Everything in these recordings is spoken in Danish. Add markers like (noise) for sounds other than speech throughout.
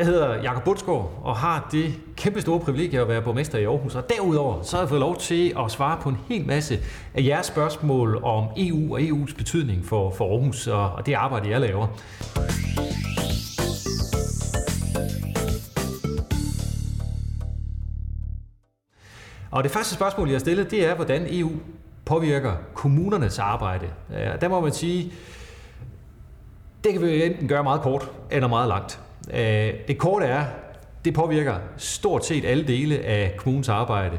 Jeg hedder Jakob Bundsgaard og har det kæmpe store privilegie at være borgmester i Aarhus. Og derudover så har jeg fået lov til at svare på en hel masse af jeres spørgsmål om EU og EU's betydning for, for Aarhus og det arbejde, jeg laver. Og det første spørgsmål, jeg har stillet, det er, hvordan EU påvirker kommunernes arbejde. Der må man sige, det kan vi enten gøre meget kort eller meget langt. Øh, det korte er, det påvirker stort set alle dele af kommunens arbejde.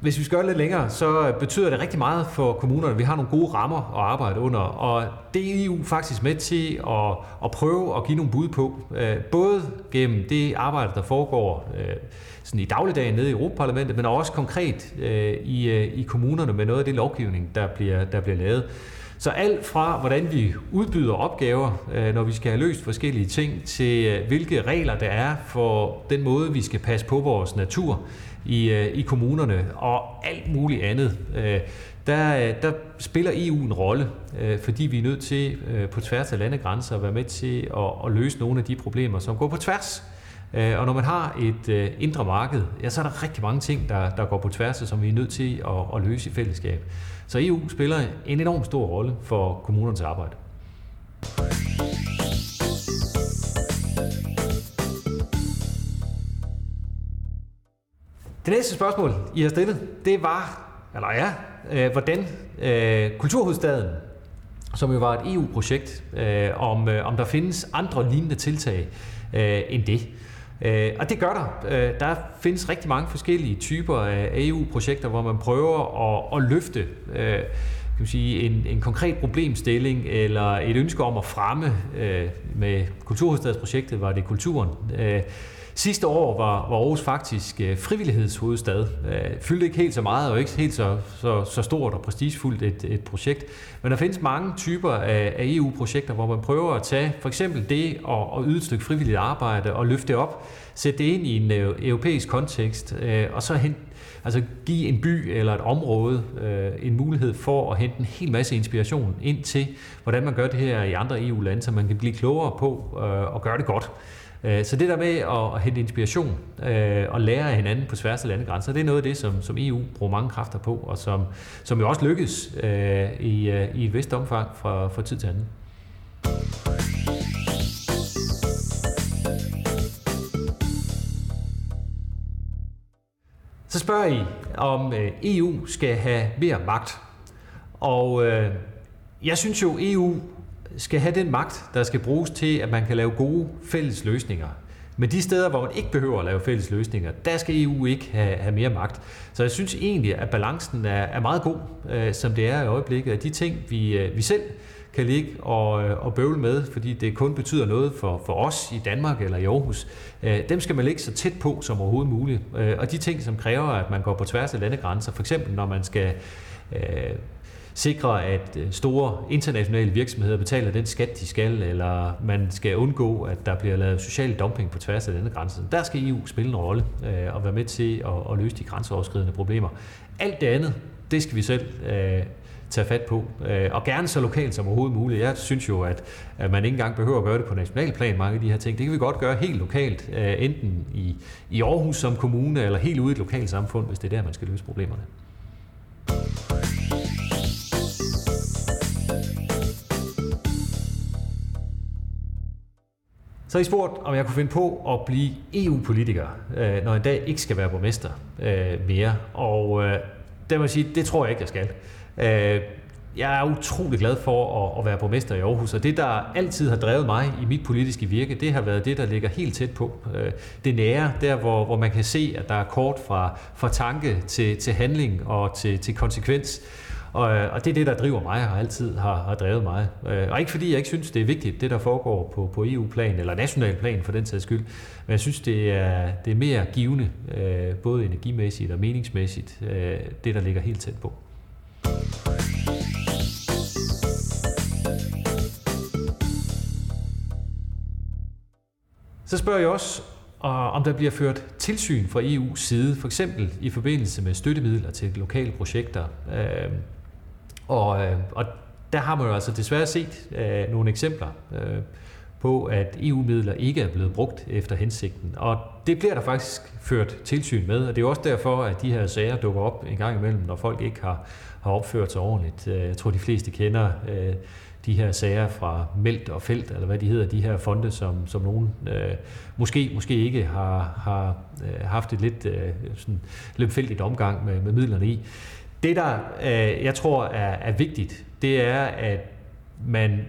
Hvis vi skal gøre det lidt længere, så betyder det rigtig meget for kommunerne, vi har nogle gode rammer at arbejde under, og det er EU faktisk med til at, at prøve at give nogle bud på, øh, både gennem det arbejde, der foregår øh, sådan i dagligdagen nede i Europaparlamentet, men også konkret øh, i, i kommunerne med noget af det lovgivning, der bliver, der bliver lavet. Så alt fra, hvordan vi udbyder opgaver, øh, når vi skal have løst forskellige ting, til øh, hvilke regler der er for den måde, vi skal passe på vores natur i, øh, i kommunerne, og alt muligt andet. Der, der spiller EU en rolle, fordi vi er nødt til på tværs af landegrænser at være med til at, at løse nogle af de problemer, som går på tværs Øh, og når man har et øh, indre marked, ja, så er der rigtig mange ting, der, der går på tværs, som vi er nødt til at, at løse i fællesskab. Så EU spiller en enorm stor rolle for kommunernes arbejde. Det næste spørgsmål, I har stillet, det var, eller ja, øh, hvordan øh, Kulturhovedstaden, som jo var et EU-projekt, øh, om, øh, om der findes andre lignende tiltag øh, end det. Øh, og det gør der. Øh, der findes rigtig mange forskellige typer af EU-projekter, hvor man prøver at, at løfte øh, kan man sige, en, en konkret problemstilling eller et ønske om at fremme øh, med Kulturhovedstadsprojektet var det kulturen. Øh, Sidste år var, var Aarhus faktisk øh, frivillighedshovedstad. Øh, fyldte ikke helt så meget og ikke helt så, så, så stort og prestigefuldt et, et projekt. Men der findes mange typer af, af EU-projekter, hvor man prøver at tage for eksempel det og, og yde et stykke frivilligt arbejde og løfte det op, sætte det ind i en øh, europæisk kontekst, øh, og så hente Altså give en by eller et område øh, en mulighed for at hente en hel masse inspiration ind til, hvordan man gør det her i andre EU-lande, så man kan blive klogere på øh, og gøre det godt. Øh, så det der med at hente inspiration øh, og lære af hinanden på tværs af landegrænser, det er noget af det, som, som EU bruger mange kræfter på, og som, som jo også lykkes øh, i, i et vist omfang fra, fra tid til anden. Så spørger I, om EU skal have mere magt. Og øh, jeg synes jo, EU skal have den magt, der skal bruges til, at man kan lave gode fælles løsninger. Men de steder, hvor man ikke behøver at lave fælles løsninger, der skal EU ikke have, have mere magt. Så jeg synes egentlig, at balancen er, er meget god, øh, som det er i øjeblikket. At de ting, vi, øh, vi selv kan ligge og, øh, og bøvle med, fordi det kun betyder noget for, for os i Danmark eller i Aarhus, øh, dem skal man ligge så tæt på som overhovedet muligt. Øh, og de ting, som kræver, at man går på tværs af landegrænser, for eksempel når man skal øh, sikre, at øh, store internationale virksomheder betaler den skat, de skal, eller man skal undgå, at der bliver lavet social dumping på tværs af denne grænse. Der skal EU spille en rolle øh, og være med til at, at løse de grænseoverskridende problemer. Alt det andet, det skal vi selv øh, tage fat på, og gerne så lokalt som overhovedet muligt. Jeg synes jo, at, man ikke engang behøver at gøre det på nationalplan, mange af de her ting. Det kan vi godt gøre helt lokalt, enten i, i Aarhus som kommune, eller helt ude i et lokalt samfund, hvis det er der, man skal løse problemerne. Så I spurgt, om jeg kunne finde på at blive EU-politiker, øh, når en dag ikke skal være borgmester øh, mere. Og øh, det må jeg sige, det tror jeg ikke, jeg skal. Øh, jeg er utrolig glad for at, være borgmester i Aarhus, og det, der altid har drevet mig i mit politiske virke, det har været det, der ligger helt tæt på. Øh, det nære, der hvor, hvor man kan se, at der er kort fra, fra tanke til, til handling og til, til konsekvens. Og, øh, og det er det, der driver mig og altid har, har drevet mig. Øh, og ikke fordi jeg ikke synes, det er vigtigt, det der foregår på, på EU-plan, eller national plan for den sags skyld, men jeg synes, det er, det er mere givende, øh, både energimæssigt og meningsmæssigt, det der ligger helt tæt på. Så spørger jeg også, om der bliver ført tilsyn fra EU's side, for eksempel i forbindelse med støttemidler til lokale projekter. Og, øh, og der har man jo altså desværre set øh, nogle eksempler øh, på, at EU-midler ikke er blevet brugt efter hensigten. Og det bliver der faktisk ført tilsyn med, og det er også derfor, at de her sager dukker op en gang imellem, når folk ikke har, har opført sig ordentligt. Øh, jeg tror, de fleste kender øh, de her sager fra Meldt og Felt, eller hvad de hedder, de her fonde, som, som nogen øh, måske, måske ikke har, har øh, haft et lidt øh, sådan lemfældigt omgang med, med midlerne i. Det, der øh, jeg tror er, er vigtigt, det er, at man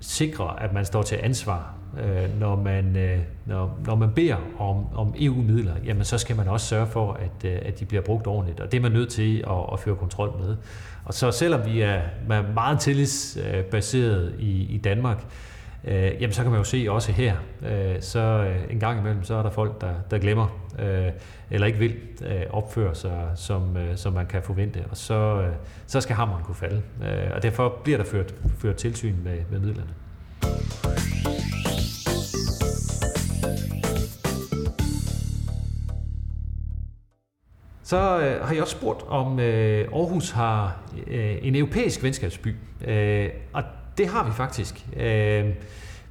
sikrer, at man står til ansvar, øh, når, man, øh, når, når man beder om, om EU-midler, jamen så skal man også sørge for, at, øh, at de bliver brugt ordentligt, og det er man nødt til at, at føre kontrol med. Og så selvom vi er, meget tillidsbaseret i, i Danmark, øh, Øh, jamen så kan man jo se også her, øh, så øh, en gang imellem, så er der folk, der, der glemmer, øh, eller ikke vil øh, opføre sig, som, øh, som man kan forvente, og så, øh, så skal hammeren kunne falde. Øh, og derfor bliver der ført, ført tilsyn med, med midlerne. Så øh, har jeg også spurgt, om øh, Aarhus har øh, en europæisk venskabsby. Øh, og det har vi faktisk. Øh,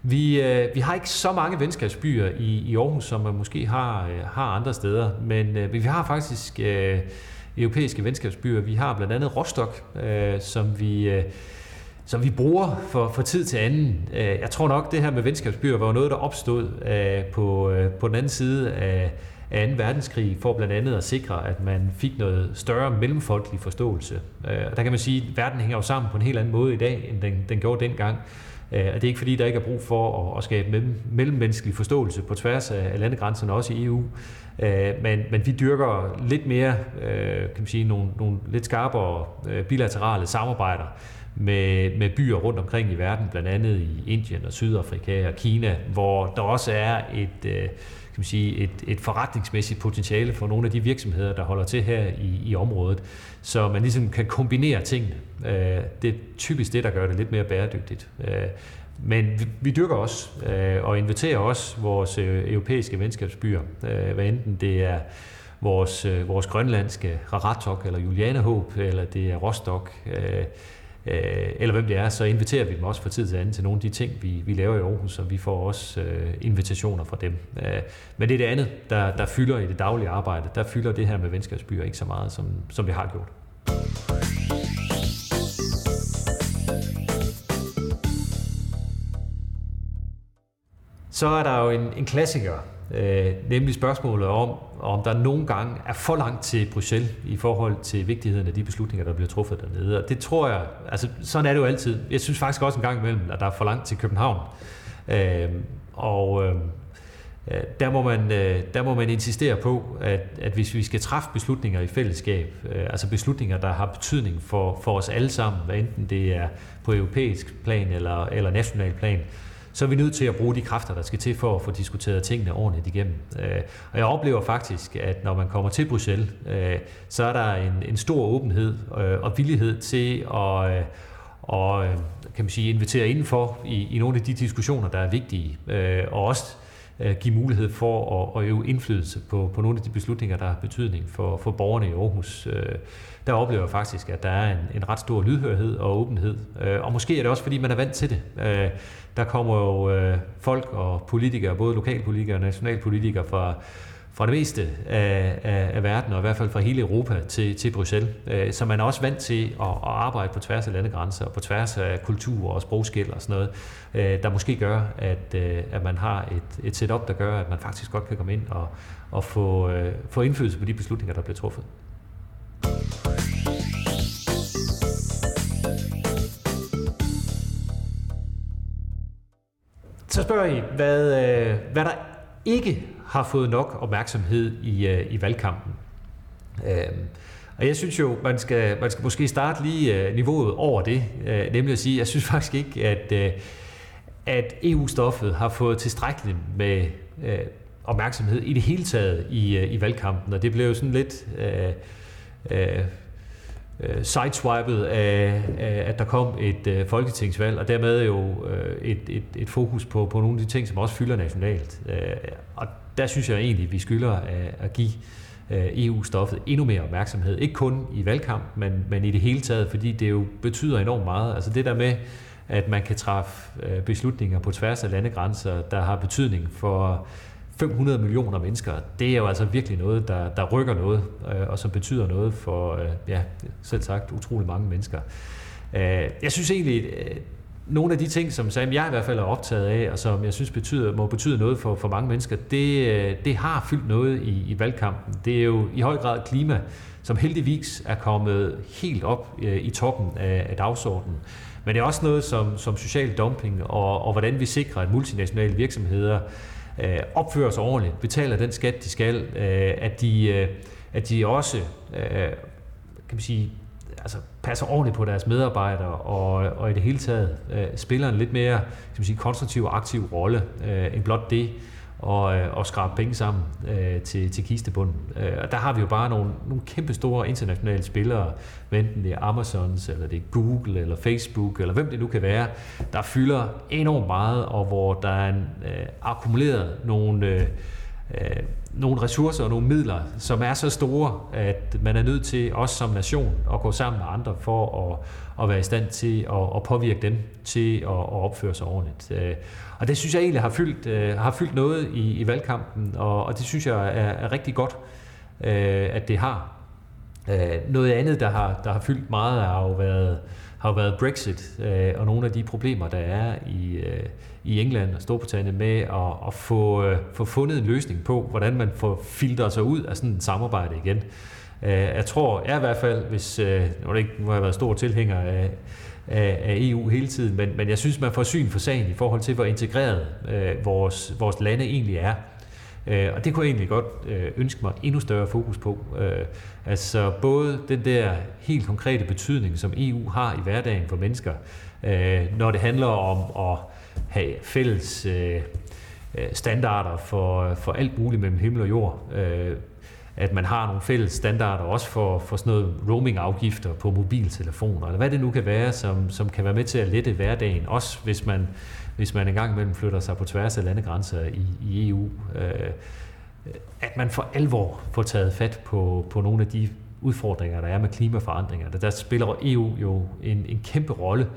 vi, øh, vi har ikke så mange venskabsbyer i, i Aarhus, som man måske har, øh, har andre steder, men øh, vi har faktisk øh, europæiske venskabsbyer. Vi har blandt andet Rostock, øh, som vi... Øh, som vi bruger for, for tid til anden. Øh, jeg tror nok, det her med venskabsbyer var noget, der opstod øh, på, øh, på den anden side af, af 2. verdenskrig, for blandt andet at sikre, at man fik noget større mellemfolkelig forståelse. Øh, og der kan man sige, at verden hænger jo sammen på en helt anden måde i dag, end den, den gjorde dengang. Øh, og det er ikke fordi, der ikke er brug for at, at skabe mellemmenneskelig forståelse på tværs af landegrænserne, også i EU. Øh, men, men vi dyrker lidt mere, kan man sige, nogle, nogle lidt skarpere bilaterale samarbejder med, med byer rundt omkring i verden, blandt andet i Indien og Sydafrika og Kina, hvor der også er et, skal man sige, et, et forretningsmæssigt potentiale for nogle af de virksomheder, der holder til her i, i området, så man ligesom kan kombinere tingene. Øh, det er typisk det, der gør det lidt mere bæredygtigt. Øh, men vi, vi dyrker også øh, og inviterer også vores europæiske venskabsbyer, hvad enten det er vores, vores grønlandske Raratok eller Julianehåb, eller det er Rostock, øh, Øh, eller hvem det er, så inviterer vi dem også fra tid til anden til nogle af de ting, vi, vi laver i Aarhus, og vi får også øh, invitationer fra dem. Øh, men det er det andet, der, der fylder i det daglige arbejde. Der fylder det her med venskabsbyer ikke så meget, som, som vi har gjort. Så er der jo en, en klassiker, øh, nemlig spørgsmålet om, om der nogle gange er for langt til Bruxelles i forhold til vigtigheden af de beslutninger, der bliver truffet dernede. Og det tror jeg, altså sådan er det jo altid. Jeg synes faktisk også en gang imellem, at der er for langt til København. Øh, og øh, øh der må, man, øh, der må man insistere på, at, at hvis vi skal træffe beslutninger i fællesskab, øh, altså beslutninger, der har betydning for, for os alle sammen, hvad enten det er på europæisk plan eller, eller national plan, så er vi nødt til at bruge de kræfter, der skal til for at få diskuteret tingene ordentligt igennem. Øh, og jeg oplever faktisk, at når man kommer til Bruxelles, øh, så er der en, en stor åbenhed øh, og villighed til at og, kan man sige, invitere indenfor i, i nogle af de diskussioner, der er vigtige, og også give mulighed for at, at øve indflydelse på, på nogle af de beslutninger, der har betydning for, for borgerne i Aarhus. Der oplever jeg faktisk, at der er en, en ret stor lydhørhed og åbenhed, øh, og måske er det også, fordi man er vant til det øh, der kommer jo øh, folk og politikere, både lokalpolitikere og nationalpolitikere fra, fra det meste af, af, af verden, og i hvert fald fra hele Europa til, til Bruxelles. Øh, så man er også vant til at, at arbejde på tværs af landegrænser, og på tværs af kultur og sprogskæld og sådan noget, der måske gør, at, at man har et, et setup, der gør, at man faktisk godt kan komme ind og, og få, få indflydelse på de beslutninger, der bliver truffet. Så spørger I, hvad, øh, hvad der ikke har fået nok opmærksomhed i, øh, i valgkampen. Øhm, og jeg synes jo, man skal, man skal måske starte lige øh, niveauet over det, nemlig at sige, jeg synes (laughs) faktisk ikke, at, at EU-stoffet har fået tilstrækkeligt med opmærksomhed i det hele taget i, i valgkampen, og det blev jo sådan lidt... Øh, øh, øh, sideswipet af, af, at der kom et øh, folketingsvalg, og dermed jo øh, et, et, et fokus på, på nogle af de ting, som også fylder nationalt. Øh, og der synes jeg egentlig, at vi skylder at, at give øh, EU-stoffet endnu mere opmærksomhed. Ikke kun i valgkamp, men, men i det hele taget, fordi det jo betyder enormt meget. Altså det der med, at man kan træffe øh, beslutninger på tværs af landegrænser, der har betydning for 500 millioner mennesker, det er jo altså virkelig noget, der, der rykker noget, øh, og som betyder noget for, øh, ja, selv sagt, utrolig mange mennesker. Øh, jeg synes egentlig, nogle af de ting, som Sam, jeg i hvert fald er optaget af, og som jeg synes betyder, må betyde noget for, for mange mennesker, det, det har fyldt noget i, i valgkampen. Det er jo i høj grad klima, som heldigvis er kommet helt op øh, i toppen af, af dagsordenen. Men det er også noget som, som social dumping, og, og hvordan vi sikrer, at multinationale virksomheder øh, opfører sig ordentligt, betaler den skat, de skal, øh, at, de, øh, at de også øh, kan man sige, altså, passer ordentligt på deres medarbejdere og, og i det hele taget øh, spiller en lidt mere kan man sige, konstruktiv og aktiv rolle øh, end blot det og, øh, og skrabe penge sammen øh, til, til kistebunden. Øh, og der har vi jo bare nogle, nogle kæmpe store internationale spillere, enten det er Amazons, eller det er Google, eller Facebook, eller hvem det nu kan være, der fylder enormt meget, og hvor der er en, øh, akkumuleret nogle øh, øh, nogle ressourcer og nogle midler, som er så store, at man er nødt til, også som nation, at gå sammen med andre for at, at være i stand til at, at påvirke dem til at, at opføre sig ordentligt. Øh, og det synes jeg egentlig har fyldt, øh, har fyldt noget i, i valgkampen, og, og det synes jeg er, er rigtig godt, øh, at det har. Øh, noget andet, der har, der har fyldt meget, har jo været, har jo været Brexit øh, og nogle af de problemer, der er i, øh, i England og Storbritannien med at, at få, øh, få fundet en løsning på, hvordan man får filtret sig ud af sådan et samarbejde igen. Øh, jeg tror, jeg i hvert fald, hvis, øh, nu, ikke, nu har jeg været stor tilhænger af, af, EU hele tiden, men, men jeg synes, man får syn for sagen i forhold til, hvor integreret øh, vores, vores lande egentlig er. Øh, og det kunne jeg egentlig godt øh, ønske mig endnu større fokus på. Øh, altså både den der helt konkrete betydning, som EU har i hverdagen for mennesker, øh, når det handler om at have fælles øh, øh, standarder for, for alt muligt mellem himmel og jord. Øh, at man har nogle fælles standarder også for, for sådan noget roaming-afgifter på mobiltelefoner, eller hvad det nu kan være, som, som kan være med til at lette hverdagen, også hvis man, hvis man engang imellem flytter sig på tværs af landegrænser i, i EU. Øh, at man for alvor får taget fat på, på nogle af de udfordringer, der er med klimaforandringer. Der, spiller EU jo en, en kæmpe rolle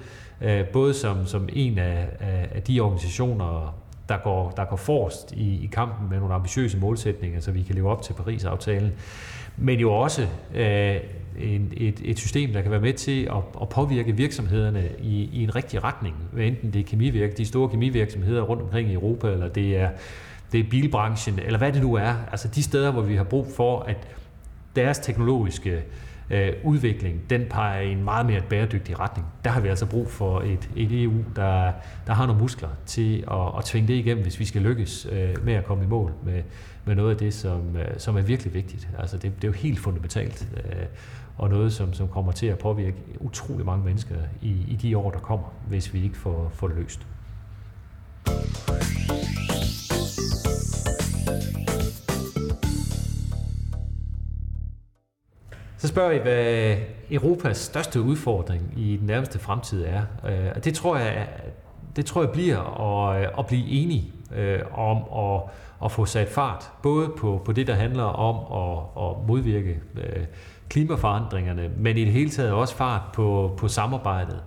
øh, både som, som en af, af de organisationer, der går, der går forrest i, i kampen med nogle ambitiøse målsætninger, så vi kan leve op til Paris-aftalen, men jo også øh, en, et, et system, der kan være med til at, at påvirke virksomhederne i, i en rigtig retning, enten det er kemivirk, de store kemivirksomheder rundt omkring i Europa, eller det er, det er bilbranchen, eller hvad det nu er. Altså de steder, hvor vi har brug for, at deres teknologiske øh, Øh, udvikling, den peger i en meget mere bæredygtig retning. Der har vi altså brug for et, et EU, der, der har nogle muskler til at, at tvinge det igennem, hvis vi skal lykkes øh, med at komme i mål med, med noget af det, som, øh, som er virkelig vigtigt. Altså det, det er jo helt fundamentalt, øh, og noget, som, som kommer til at påvirke utrolig mange mennesker i, i de år, der kommer, hvis vi ikke får, får det løst. Så spørger I, hvad Europas største udfordring i den nærmeste fremtid er. Øh, og det tror jeg, det tror jeg bliver at, øh, at blive enige øh, om at, at få sat fart, både på, på det, der handler om at, at modvirke klimaforandringerne, men i det hele taget også fart på, på samarbejdet.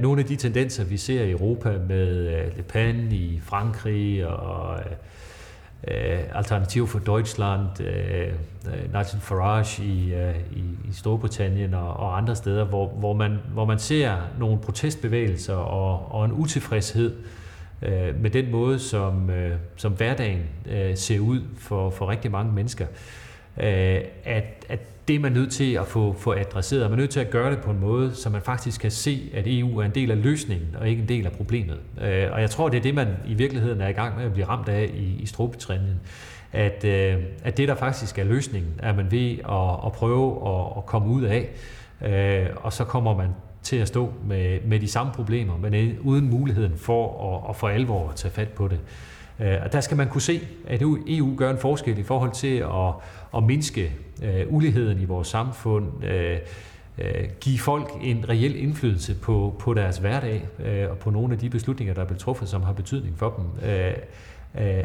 Nogle af de tendenser, vi ser i Europa med Le Pen i Frankrig og øh, Alternativ for Deutschland, øh, øh, Nigel Farage i, øh, i, i Storbritannien og, og andre steder, hvor, hvor, man, hvor man ser nogle protestbevægelser og, og en utilfredshed øh, med den måde, som, øh, som hverdagen øh, ser ud for, for rigtig mange mennesker. Øh, Øh, at, at det er man nødt til at få, få adresseret. Man er nødt til at gøre det på en måde, så man faktisk kan se, at EU er en del af løsningen, og ikke en del af problemet. Øh, og jeg tror, det er det, man i virkeligheden er i gang med at blive ramt af i, i Storbritannien. At, øh, at det, der faktisk er løsningen, er man ved at, at prøve at, at komme ud af, øh, og så kommer man til at stå med, med de samme problemer, men uden muligheden for at, at for alvor at tage fat på det. Øh, og der skal man kunne se, at EU gør en forskel i forhold til at, at mindske øh, uligheden i vores samfund, øh, give folk en reel indflydelse på, på deres hverdag og på nogle af de beslutninger, der er blevet truffet, som har betydning for dem.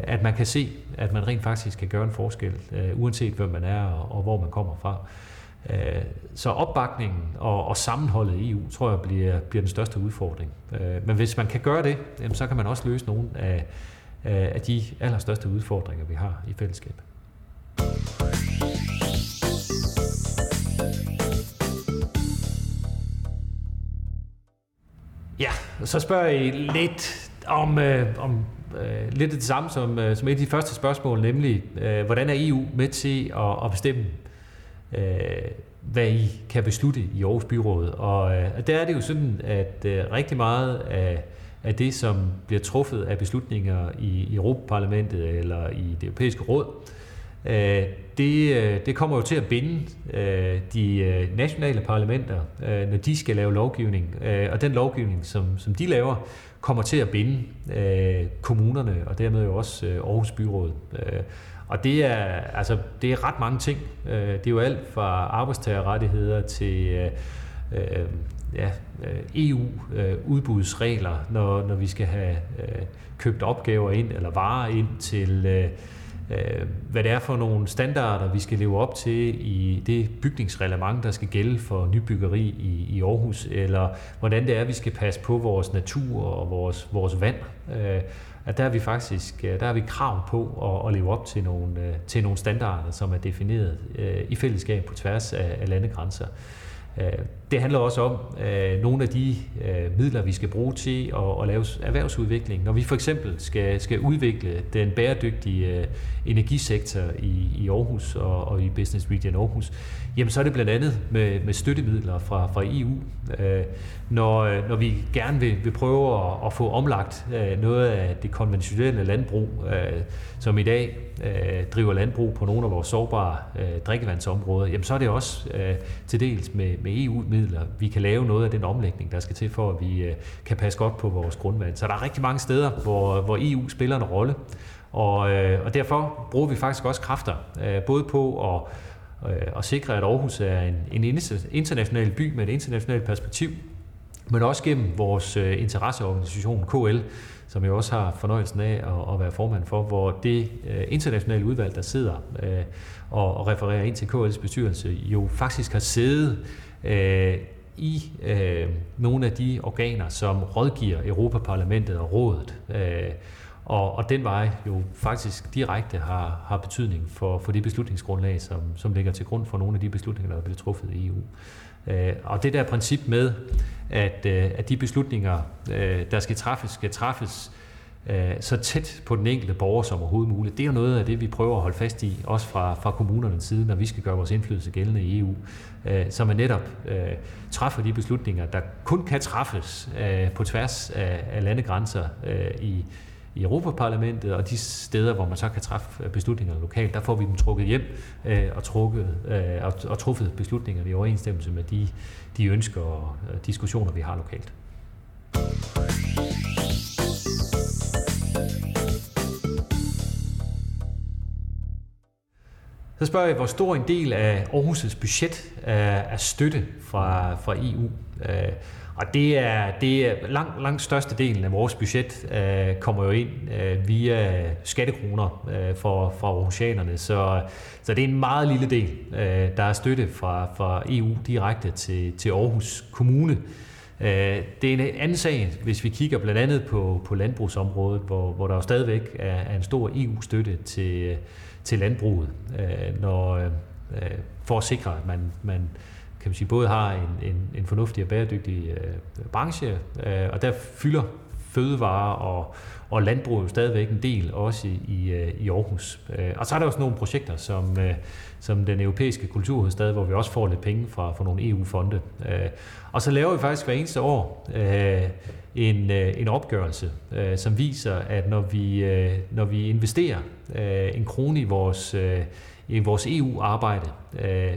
At man kan se, at man rent faktisk kan gøre en forskel, uanset hvem man er og, og hvor man kommer fra. Så opbakningen og, og sammenholdet i EU, tror jeg, bliver, bliver den største udfordring. Men hvis man kan gøre det, så kan man også løse nogle af, Øh, af de allerstørste udfordringer, vi har i fællesskab. Ja, så spørger I lidt om, øh, om øh, lidt det samme som, øh, som et af de første spørgsmål, nemlig øh, hvordan er EU med til at, at bestemme, øh, hvad I kan beslutte i Aarhus Byråd. Og øh, der er det jo sådan, at øh, rigtig meget af, af det, som bliver truffet af beslutninger i, i Europaparlamentet eller i det europæiske råd, øh, det, øh, det kommer jo til at binde øh, de nationale parlamenter, når de skal lave lovgivning. Og den lovgivning, som, som de laver, kommer til at binde kommunerne, og dermed jo også Aarhus Byråd. Og det er, altså, det er ret mange ting. Det er jo alt fra arbejdstagerrettigheder til ja, øh, EU-udbudsregler, øh, når, når vi skal have øh, købt opgaver ind eller varer ind til øh, øh, hvad det er for nogle standarder, vi skal leve op til i det bygningsreglement, der skal gælde for nybyggeri i, i Aarhus, eller hvordan det er, vi skal passe på vores natur og vores, vores vand. Øh, at der er vi faktisk der er vi krav på at, at leve op til nogle, til nogle standarder, som er defineret i fællesskab på tværs af, af landegrænser. Det handler også om øh, nogle af de øh, midler, vi skal bruge til at, at lave erhvervsudvikling. Når vi for eksempel skal, skal udvikle den bæredygtige øh, energisektor i, i Aarhus og, og i Business Region Aarhus, jamen så er det blandt andet med, med støttemidler fra, fra EU. Øh, når, øh, når vi gerne vil, vil prøve at, at få omlagt øh, noget af det konventionelle landbrug, øh, som i dag øh, driver landbrug på nogle af vores sårbare øh, drikkevandsområder, jamen så er det også øh, til dels med, med EU midler. vi kan lave noget af den omlægning, der skal til for, at vi øh, kan passe godt på vores grundvand. Så der er rigtig mange steder, hvor, hvor EU spiller en rolle, og, øh, og derfor bruger vi faktisk også kræfter, øh, både på at øh, at sikre, at Aarhus er en, en international by med et internationalt perspektiv, men også gennem vores øh, interesseorganisation KL, som jeg også har fornøjelsen af at, at være formand for, hvor det øh, internationale udvalg, der sidder øh, og, og refererer ind til KL's bestyrelse, jo faktisk har siddet øh, i øh, nogle af de organer, som rådgiver Europaparlamentet og rådet. Øh, og, og den vej jo faktisk direkte har, har betydning for, for det beslutningsgrundlag, som, som ligger til grund for nogle af de beslutninger, der er blevet truffet i EU. Øh, og det der princip med, at, øh, at de beslutninger, øh, der skal træffes, skal træffes Øh, så tæt på den enkelte borger som overhovedet muligt. Det er jo noget af det, vi prøver at holde fast i, også fra, fra kommunernes side, når vi skal gøre vores indflydelse gældende i EU. Så man netop øh, træffer de beslutninger, der kun kan træffes øh, på tværs af, af landegrænser i, i Europaparlamentet, og de steder, hvor man så kan træffe beslutninger lokalt, der får vi dem trukket hjem øh, og, trukket, øh, og, og truffet beslutninger i overensstemmelse med de, de ønsker og diskussioner, vi har lokalt. Så spørger jeg, hvor stor en del af Aarhus' budget er, er støtte fra, fra EU? Øh, og det er, det er langt, langt største delen af vores budget øh, kommer jo ind øh, via skattekroner øh, for, fra Aarhusianerne. Så, så det er en meget lille del, øh, der er støtte fra, fra EU direkte til, til Aarhus Kommune. Øh, det er en anden sag, hvis vi kigger blandt andet på, på landbrugsområdet, hvor, hvor der jo stadigvæk er, er en stor EU-støtte til, til landbruget, øh, når, øh, for at sikre, at man, man kan man sige, både har en, en, en fornuftig og bæredygtig øh, branche, øh, og der fylder fødevarer og, og landbrug jo stadigvæk en del, også i, i, øh, i Aarhus. Øh, og så er der også nogle projekter, som, øh, som den europæiske kulturhovedstad, hvor vi også får lidt penge fra, fra nogle EU-fonde. Og så laver vi faktisk hver eneste år en, en opgørelse, som viser, at når vi, når vi investerer en krone i vores i vores EU-arbejde,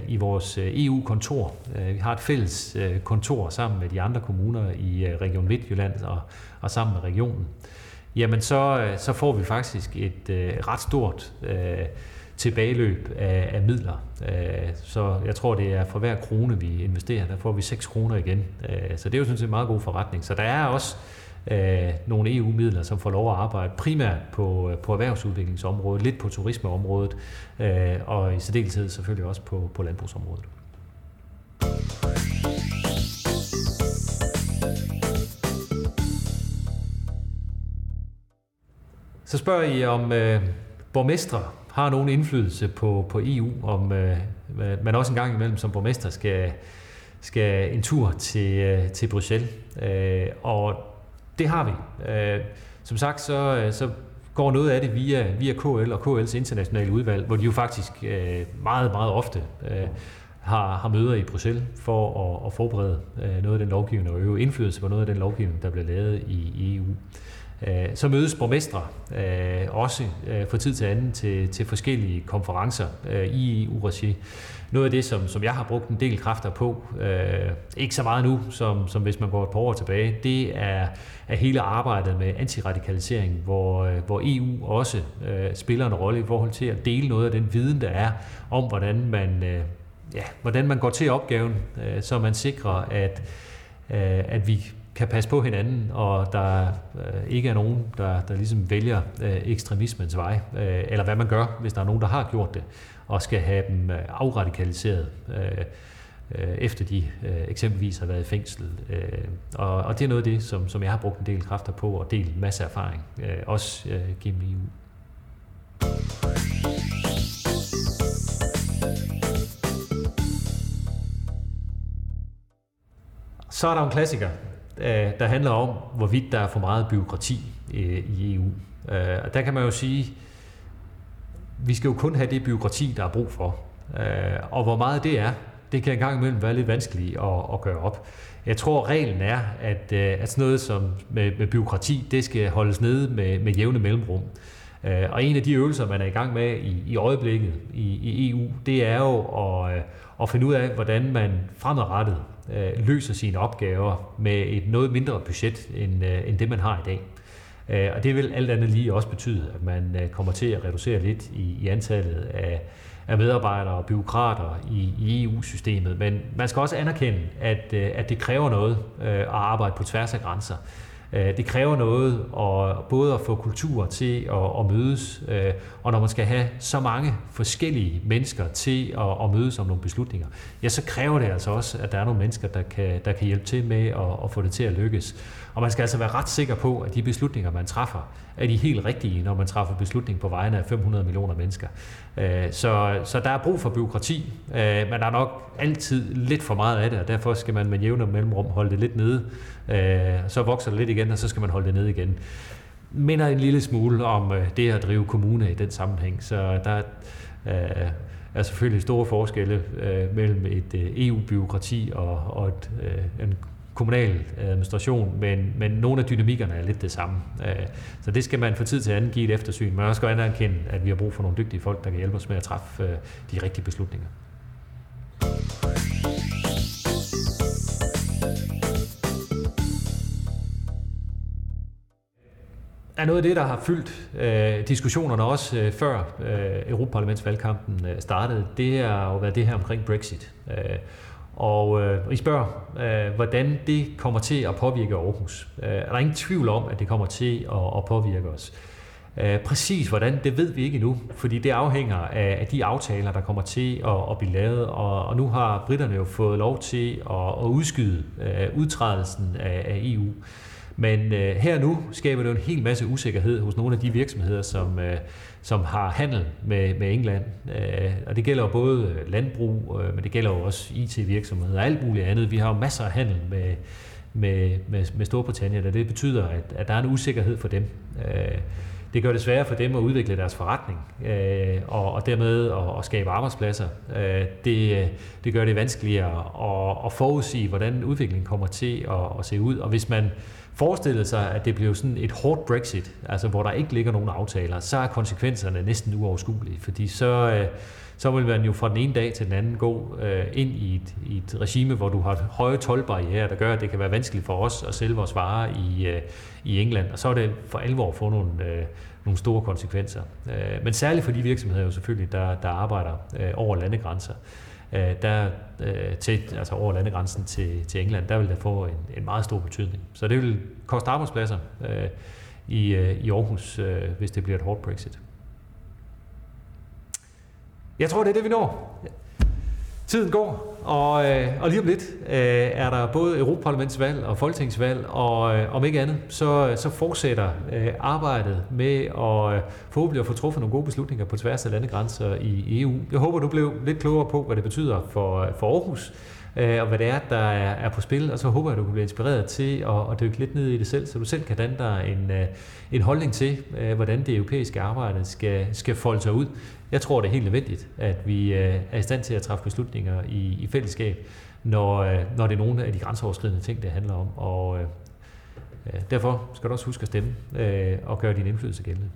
i vores EU-kontor. Vi har et fælles kontor sammen med de andre kommuner i Region Midtjylland og, og sammen med regionen. Jamen så, øh, så får vi faktisk et øh, ret stort øh, tilbageløb af, af midler. Så jeg tror, det er for hver krone, vi investerer, der får vi 6 kroner igen. Så det er jo sådan set en meget god forretning. Så der er også øh, nogle EU-midler, som får lov at arbejde primært på, på erhvervsudviklingsområdet, lidt på turismeområdet, øh, og i særdeleshed selvfølgelig også på, på landbrugsområdet. Så spørger I, om øh, borgmestre har nogen indflydelse på, på EU, om øh, man også en gang imellem som borgmester skal, skal en tur til, øh, til Bruxelles. Øh, og det har vi. Øh, som sagt, så, øh, så går noget af det via, via KL og KL's internationale udvalg, hvor de jo faktisk øh, meget, meget ofte øh, har, har møder i Bruxelles for at, at forberede øh, noget af den lovgivning og øve indflydelse på noget af den lovgivning, der bliver lavet i, i EU. Øh, så mødes borgmestre øh, også øh, fra tid til anden til, til forskellige konferencer øh, i EU-regi. Noget af det, som, som jeg har brugt en del kræfter på, øh, ikke så meget nu, som, som hvis man går et par år tilbage, det er, er hele arbejdet med antiradikalisering, hvor, øh, hvor EU også spiller en rolle i forhold til at dele noget af den viden, der er om, hvordan man, ja, hvordan man går til opgaven, så man sikrer, at, at vi kan passe på hinanden, og der øh, ikke er nogen, der, der ligesom vælger øh, ekstremismens vej, øh, eller hvad man gør, hvis der er nogen, der har gjort det, og skal have dem øh, afradikaliseret, øh, øh, efter de øh, eksempelvis har været i fængsel. Øh, og, og det er noget af det, som, som jeg har brugt en del kræfter på, og delt en masse erfaring, øh, også øh, gennem EU. Så er der en klassiker, Øh, der handler om, hvorvidt der er for meget byråkrati øh, i EU. Øh, og der kan man jo sige, vi skal jo kun have det byråkrati, der er brug for. Og hvor meget det er, det kan engang imellem være lidt vanskeligt at, at gøre op. Jeg tror, reglen er, at, at sådan noget som med, med byråkrati, det skal holdes nede med, med jævne mellemrum. Og en af de øvelser, man er i gang med i, i øjeblikket i, i EU, det er jo at, og finde ud af, hvordan man fremadrettet øh, løser sine opgaver med et noget mindre budget, end, øh, end det man har i dag. Øh, og det vil alt andet lige også betyde, at man øh, kommer til at reducere lidt i, i antallet af, af medarbejdere og byråkrater i, i EU-systemet. Men man skal også anerkende, at, øh, at det kræver noget øh, at arbejde på tværs af grænser. Øh, det kræver noget at både at få kultur til at, at mødes, øh, og når man skal have så mange forskellige mennesker til at, at mødes om nogle beslutninger, ja, så kræver det altså også, at der er nogle mennesker, der kan, der kan hjælpe til med at, at få det til at lykkes. Og man skal altså være ret sikker på, at de beslutninger, man træffer, er de helt rigtige, når man træffer beslutning på vegne af 500 millioner mennesker. Øh, så, så der er brug for byråkrati, øh, men der er nok altid lidt for meget af det, og derfor skal man med jævne mellemrum holde det lidt nede. Øh, så vokser det lidt igen, og så skal man holde det nede igen. Minder en lille smule om det at drive kommune i den sammenhæng. Så der er selvfølgelig store forskelle mellem et EU-byråkrati og, og et, en kommunal administration, men, men nogle af dynamikkerne er lidt det samme. Øh, så det skal man for tid til at give et eftersyn, men også godt anerkende, at vi har brug for nogle dygtige folk, der kan hjælpe os med at træffe øh, de rigtige beslutninger. er noget af det, der har fyldt øh, diskussionerne også øh, før øh, Europaparlamentsvalgkampen øh, startede, det har jo været det her omkring Brexit. Øh, og øh, I spørger, øh, hvordan det kommer til at påvirke Aarhus. Øh, er der ingen tvivl om, at det kommer til at, at påvirke os. Øh, præcis hvordan, det ved vi ikke endnu, fordi det afhænger af, af de aftaler, der kommer til at, at blive lavet, og, og nu har britterne jo fået lov til at, at udskyde øh, udtrædelsen af, af EU. Men øh, her nu skaber det en hel masse usikkerhed hos nogle af de virksomheder, som, øh, som har handel med, med England. Øh, og det gælder jo både landbrug, øh, men det gælder jo også IT-virksomheder og alt muligt andet. Vi har jo masser af handel med, med, med, med Storbritannien, og det betyder, at, at der er en usikkerhed for dem. Øh, det gør det sværere for dem at udvikle deres forretning, øh, og, og dermed at, at skabe arbejdspladser. Øh, det, det gør det vanskeligere at, at forudsige, hvordan udviklingen kommer til at, at se ud. Og hvis man forestillede sig, at det blev sådan et hårdt Brexit, altså hvor der ikke ligger nogen aftaler, så er konsekvenserne næsten uoverskuelige, fordi så, øh, så vil man jo fra den ene dag til den anden gå øh, ind i et, i et regime, hvor du har høje tolvbarriere, der gør, at det kan være vanskeligt for os at sælge vores varer i, øh, i England, og så er det for alvor få nogle, øh, nogle store konsekvenser. Øh, men særligt for de virksomheder jo selvfølgelig, der, der arbejder øh, over landegrænser øh, der øh, til, altså over landegrænsen til, til England, der vil det få en, en meget stor betydning. Så det vil koste arbejdspladser øh, i, øh, i Aarhus, øh, hvis det bliver et hårdt Brexit. Jeg tror, det er det, vi når. Tiden går, og, øh, og lige om lidt øh, er der både Europaparlamentsvalg og folketingsvalg, og øh, om ikke andet, så, så fortsætter øh, arbejdet med at øh, forhåbentlig at få truffet nogle gode beslutninger på tværs af landegrænser i EU. Jeg håber, du blev lidt klogere på, hvad det betyder for, for Aarhus, øh, og hvad det er, der er, er på spil, og så håber jeg, at du kan blive inspireret til at, at dykke lidt ned i det selv, så du selv kan danne dig en, øh, en holdning til, øh, hvordan det europæiske arbejde skal, skal folde sig ud. Jeg tror, det er helt nødvendigt, at vi øh, er i stand til at træffe beslutninger i, i fællesskab, når, øh, når det er nogle af de grænseoverskridende ting, det handler om. Og øh, derfor skal du også huske at stemme øh, og gøre din indflydelse gældende.